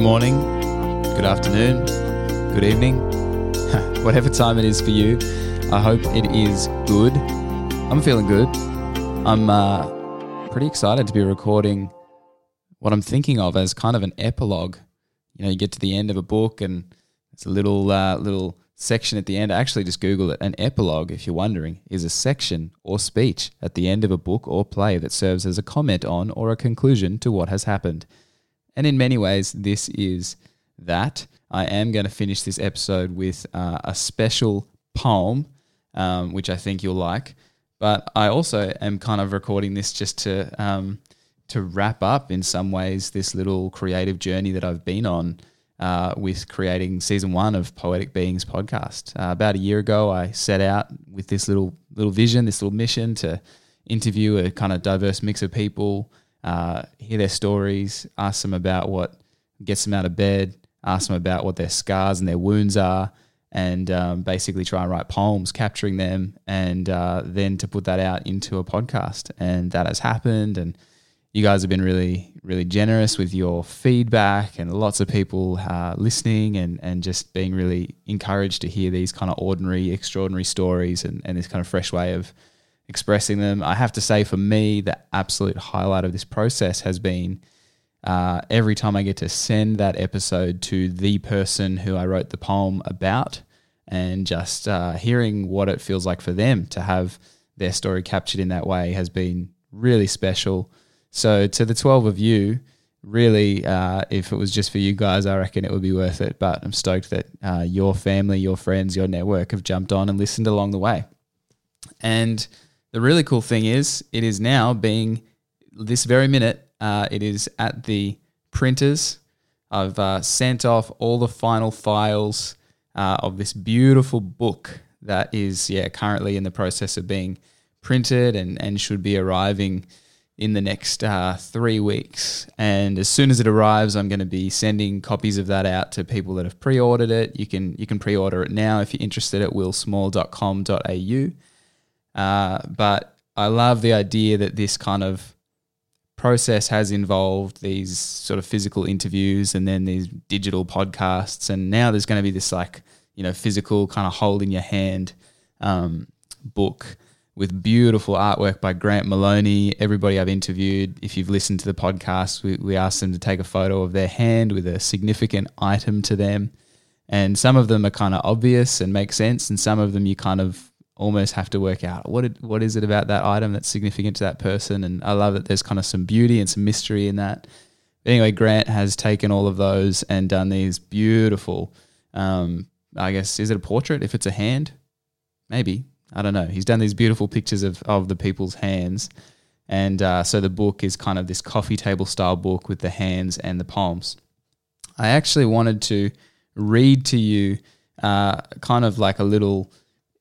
morning, good afternoon, good evening, whatever time it is for you. I hope it is good. I'm feeling good. I'm uh, pretty excited to be recording what I'm thinking of as kind of an epilogue. You know, you get to the end of a book and it's a little uh, little section at the end. Actually, just Google it. An epilogue, if you're wondering, is a section or speech at the end of a book or play that serves as a comment on or a conclusion to what has happened. And in many ways, this is that. I am going to finish this episode with uh, a special poem, um, which I think you'll like. But I also am kind of recording this just to um, to wrap up in some ways this little creative journey that I've been on uh, with creating season one of Poetic Beings podcast. Uh, about a year ago, I set out with this little little vision, this little mission to interview a kind of diverse mix of people uh, hear their stories, ask them about what gets them out of bed, ask them about what their scars and their wounds are, and um, basically try and write poems capturing them, and uh, then to put that out into a podcast. And that has happened. And you guys have been really, really generous with your feedback, and lots of people uh, listening and, and just being really encouraged to hear these kind of ordinary, extraordinary stories and, and this kind of fresh way of expressing them. I have to say, for me, the absolute highlight of this process has been uh, every time I get to send that episode to the person who I wrote the poem about and just uh, hearing what it feels like for them to have their story captured in that way has been really special. So, to the 12 of you, really, uh, if it was just for you guys, I reckon it would be worth it. But I'm stoked that uh, your family, your friends, your network have jumped on and listened along the way. And the really cool thing is, it is now being this very minute. Uh, it is at the printers. I've uh, sent off all the final files uh, of this beautiful book that is, yeah, currently in the process of being printed and, and should be arriving in the next uh, three weeks. And as soon as it arrives, I'm going to be sending copies of that out to people that have pre-ordered it. You can you can pre-order it now if you're interested at willsmall.com.au. Uh, but I love the idea that this kind of process has involved these sort of physical interviews and then these digital podcasts. And now there's going to be this like, you know, physical kind of hold in your hand um, book with beautiful artwork by Grant Maloney. Everybody I've interviewed, if you've listened to the podcast, we, we asked them to take a photo of their hand with a significant item to them. And some of them are kind of obvious and make sense, and some of them you kind of almost have to work out what it, what is it about that item that's significant to that person. And I love that there's kind of some beauty and some mystery in that. But anyway, Grant has taken all of those and done these beautiful. Um, I guess is it a portrait? If it's a hand, maybe I don't know. He's done these beautiful pictures of of the people's hands, and uh, so the book is kind of this coffee table style book with the hands and the palms. I actually wanted to read to you uh, kind of like a little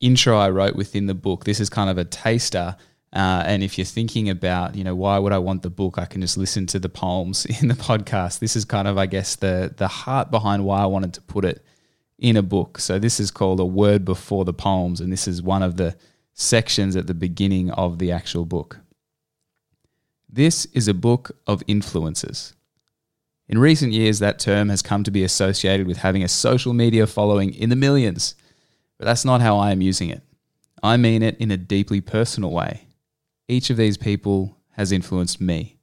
intro I wrote within the book. This is kind of a taster. Uh, and if you're thinking about, you know, why would I want the book? I can just listen to the poems in the podcast. This is kind of, I guess, the the heart behind why I wanted to put it in a book. So this is called a word before the poems, and this is one of the sections at the beginning of the actual book. This is a book of influences. In recent years, that term has come to be associated with having a social media following in the millions. But that's not how I am using it. I mean it in a deeply personal way. Each of these people has influenced me.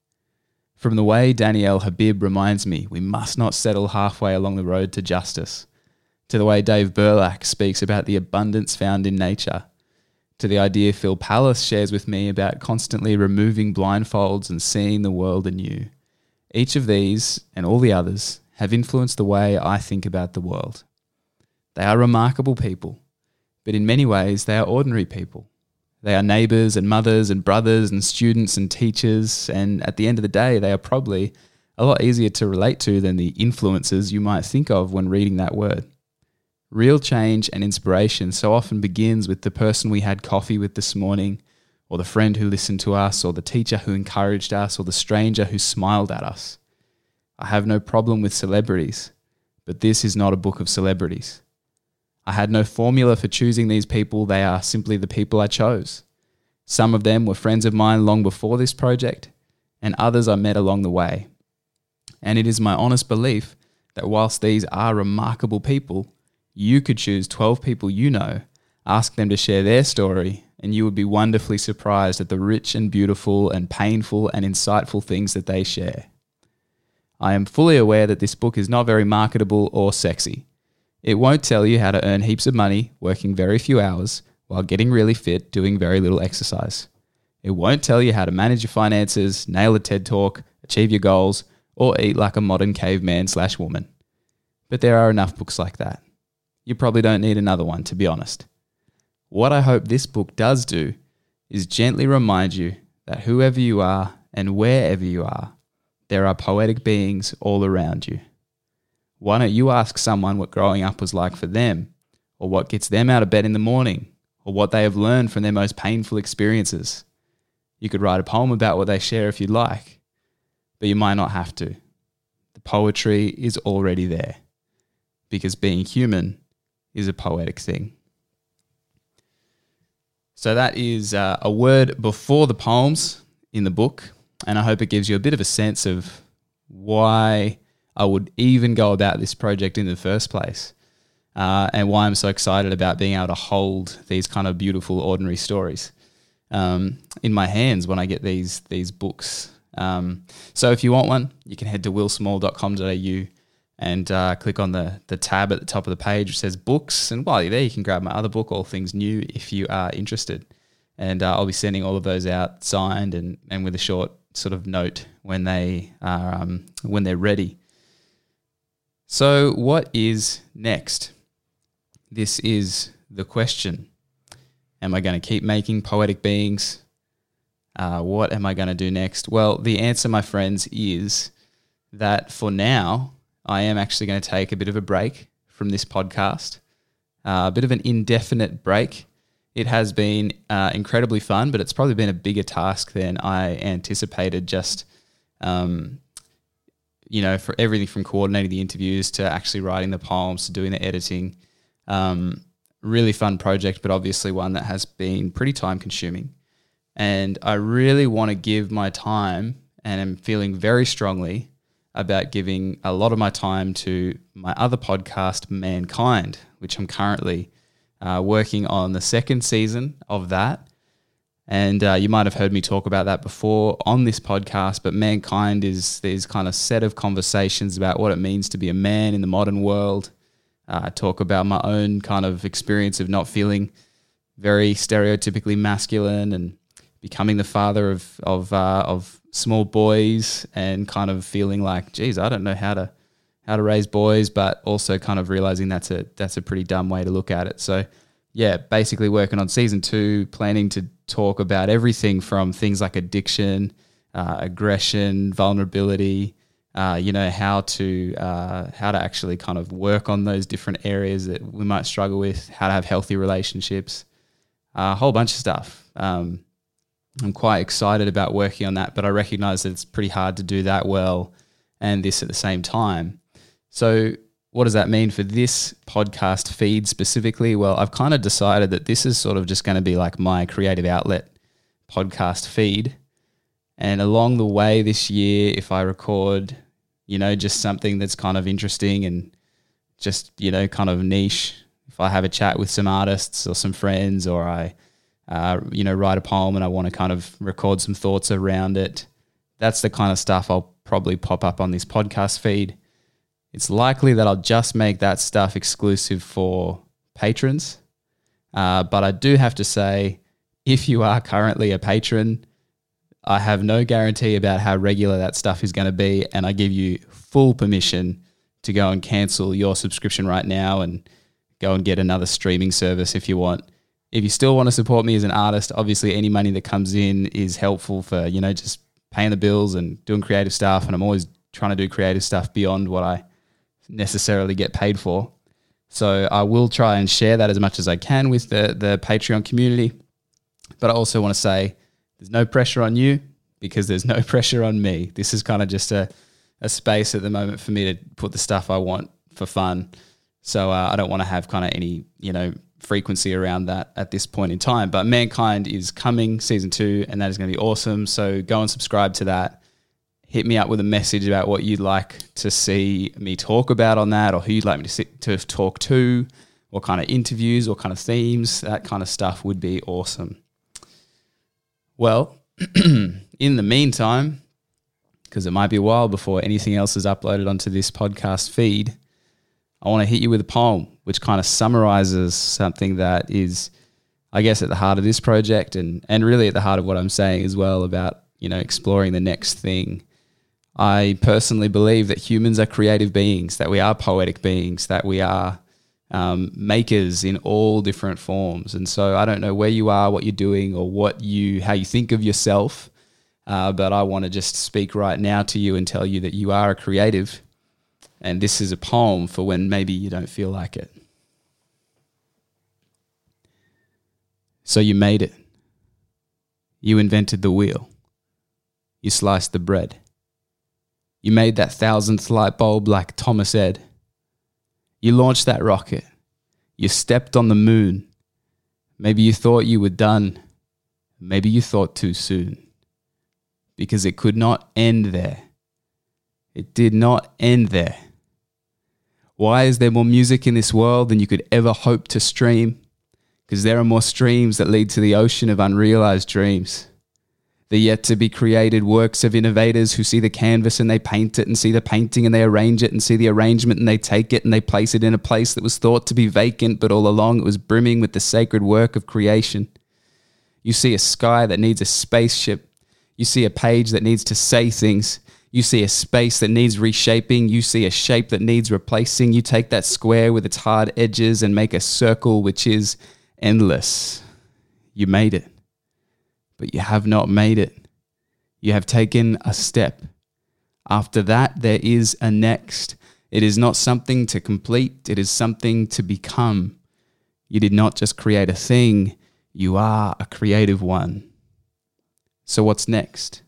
From the way Danielle Habib reminds me we must not settle halfway along the road to justice, to the way Dave Burlack speaks about the abundance found in nature, to the idea Phil Pallis shares with me about constantly removing blindfolds and seeing the world anew. Each of these, and all the others, have influenced the way I think about the world. They are remarkable people, but in many ways, they are ordinary people. They are neighbors and mothers and brothers and students and teachers, and at the end of the day, they are probably a lot easier to relate to than the influences you might think of when reading that word. Real change and inspiration so often begins with the person we had coffee with this morning, or the friend who listened to us, or the teacher who encouraged us, or the stranger who smiled at us. I have no problem with celebrities, but this is not a book of celebrities. I had no formula for choosing these people, they are simply the people I chose. Some of them were friends of mine long before this project, and others I met along the way. And it is my honest belief that whilst these are remarkable people, you could choose 12 people you know, ask them to share their story, and you would be wonderfully surprised at the rich and beautiful and painful and insightful things that they share. I am fully aware that this book is not very marketable or sexy. It won't tell you how to earn heaps of money working very few hours while getting really fit doing very little exercise. It won't tell you how to manage your finances, nail a TED talk, achieve your goals, or eat like a modern caveman slash woman. But there are enough books like that. You probably don't need another one, to be honest. What I hope this book does do is gently remind you that whoever you are and wherever you are, there are poetic beings all around you. Why don't you ask someone what growing up was like for them, or what gets them out of bed in the morning, or what they have learned from their most painful experiences? You could write a poem about what they share if you'd like, but you might not have to. The poetry is already there because being human is a poetic thing. So that is uh, a word before the poems in the book, and I hope it gives you a bit of a sense of why I would even go about this project in the first place, uh, and why I'm so excited about being able to hold these kind of beautiful, ordinary stories um, in my hands when I get these these books um, so if you want one, you can head to willsmall.com.au and uh, click on the, the tab at the top of the page which says books. And while you're there, you can grab my other book, All Things New, if you are interested. And uh, I'll be sending all of those out signed and, and with a short sort of note when they are um, when they're ready. So what is next? This is the question. Am I going to keep making poetic beings? Uh, what am I going to do next? Well, the answer, my friends, is that for now, I am actually going to take a bit of a break from this podcast, uh, a bit of an indefinite break. It has been uh, incredibly fun, but it's probably been a bigger task than I anticipated. Just, um, you know, for everything from coordinating the interviews to actually writing the poems to doing the editing. Um, really fun project, but obviously one that has been pretty time consuming. And I really want to give my time, and I'm feeling very strongly about giving a lot of my time to my other podcast, Mankind, which I'm currently uh, working on the second season of that. And uh, you might have heard me talk about that before on this podcast, but Mankind is these kind of set of conversations about what it means to be a man in the modern world. Uh, talk about my own kind of experience of not feeling very stereotypically masculine and becoming the father of of uh, of small boys and kind of feeling like, geez, I don't know how to how to raise boys, but also kind of realizing that's a that's a pretty dumb way to look at it. So yeah, basically working on season two, planning to talk about everything from things like addiction, uh, aggression, vulnerability. Uh, you know how to uh, how to actually kind of work on those different areas that we might struggle with, how to have healthy relationships, a whole bunch of stuff. Um, I'm quite excited about working on that, but I recognize that it's pretty hard to do that well and this at the same time. So, what does that mean for this podcast feed specifically? Well, I've kind of decided that this is sort of just going to be like my creative outlet podcast feed. And along the way this year, if I record, you know, just something that's kind of interesting and just, you know, kind of niche, if I have a chat with some artists or some friends or I, uh, you know, write a poem and I want to kind of record some thoughts around it. That's the kind of stuff I'll probably pop up on this podcast feed. It's likely that I'll just make that stuff exclusive for patrons. Uh, but I do have to say, if you are currently a patron, I have no guarantee about how regular that stuff is going to be. And I give you full permission to go and cancel your subscription right now and go and get another streaming service if you want if you still want to support me as an artist, obviously any money that comes in is helpful for, you know, just paying the bills and doing creative stuff. And I'm always trying to do creative stuff beyond what I necessarily get paid for. So I will try and share that as much as I can with the, the Patreon community. But I also want to say there's no pressure on you because there's no pressure on me. This is kind of just a, a space at the moment for me to put the stuff I want for fun. So uh, I don't want to have kind of any, you know, frequency around that at this point in time. But Mankind is coming season two, and that is going to be awesome. So go and subscribe to that. Hit me up with a message about what you'd like to see me talk about on that, or who you'd like me to sit, to talk to, what kind of interviews, what kind of themes, that kind of stuff would be awesome. Well, in the meantime, because it might be a while before anything else is uploaded onto this podcast feed, I want to hit you with a poem which kind of summarizes something that is, I guess, at the heart of this project and, and really at the heart of what I'm saying as well about, you know, exploring the next thing. I personally believe that humans are creative beings, that we are poetic beings, that we are um, makers in all different forms. And so I don't know where you are, what you're doing, or what you how you think of yourself. Uh, but I want to just speak right now to you and tell you that you are a creative and this is a poem for when maybe you don't feel like it. So you made it. You invented the wheel. You sliced the bread. You made that thousandth light bulb like Thomas Ed. You launched that rocket. You stepped on the moon. Maybe you thought you were done. Maybe you thought too soon. Because it could not end there. It did not end there. Why is there more music in this world than you could ever hope to stream? Because there are more streams that lead to the ocean of unrealized dreams. The yet to be created works of innovators who see the canvas and they paint it and see the painting and they arrange it and see the arrangement and they take it and they place it in a place that was thought to be vacant, but all along it was brimming with the sacred work of creation. You see a sky that needs a spaceship. You see a page that needs to say things. You see a space that needs reshaping. You see a shape that needs replacing. You take that square with its hard edges and make a circle which is endless. You made it, but you have not made it. You have taken a step. After that, there is a next. It is not something to complete, it is something to become. You did not just create a thing, you are a creative one. So, what's next?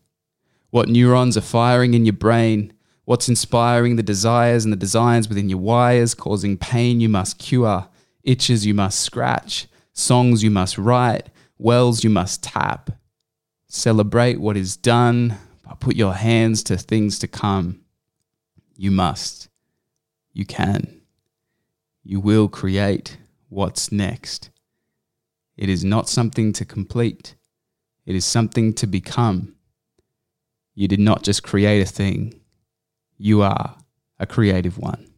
what neurons are firing in your brain, what's inspiring the desires and the designs within your wires, causing pain you must cure, itches you must scratch, songs you must write, wells you must tap. Celebrate what is done, but put your hands to things to come. You must. You can. You will create what's next. It is not something to complete, it is something to become. You did not just create a thing, you are a creative one.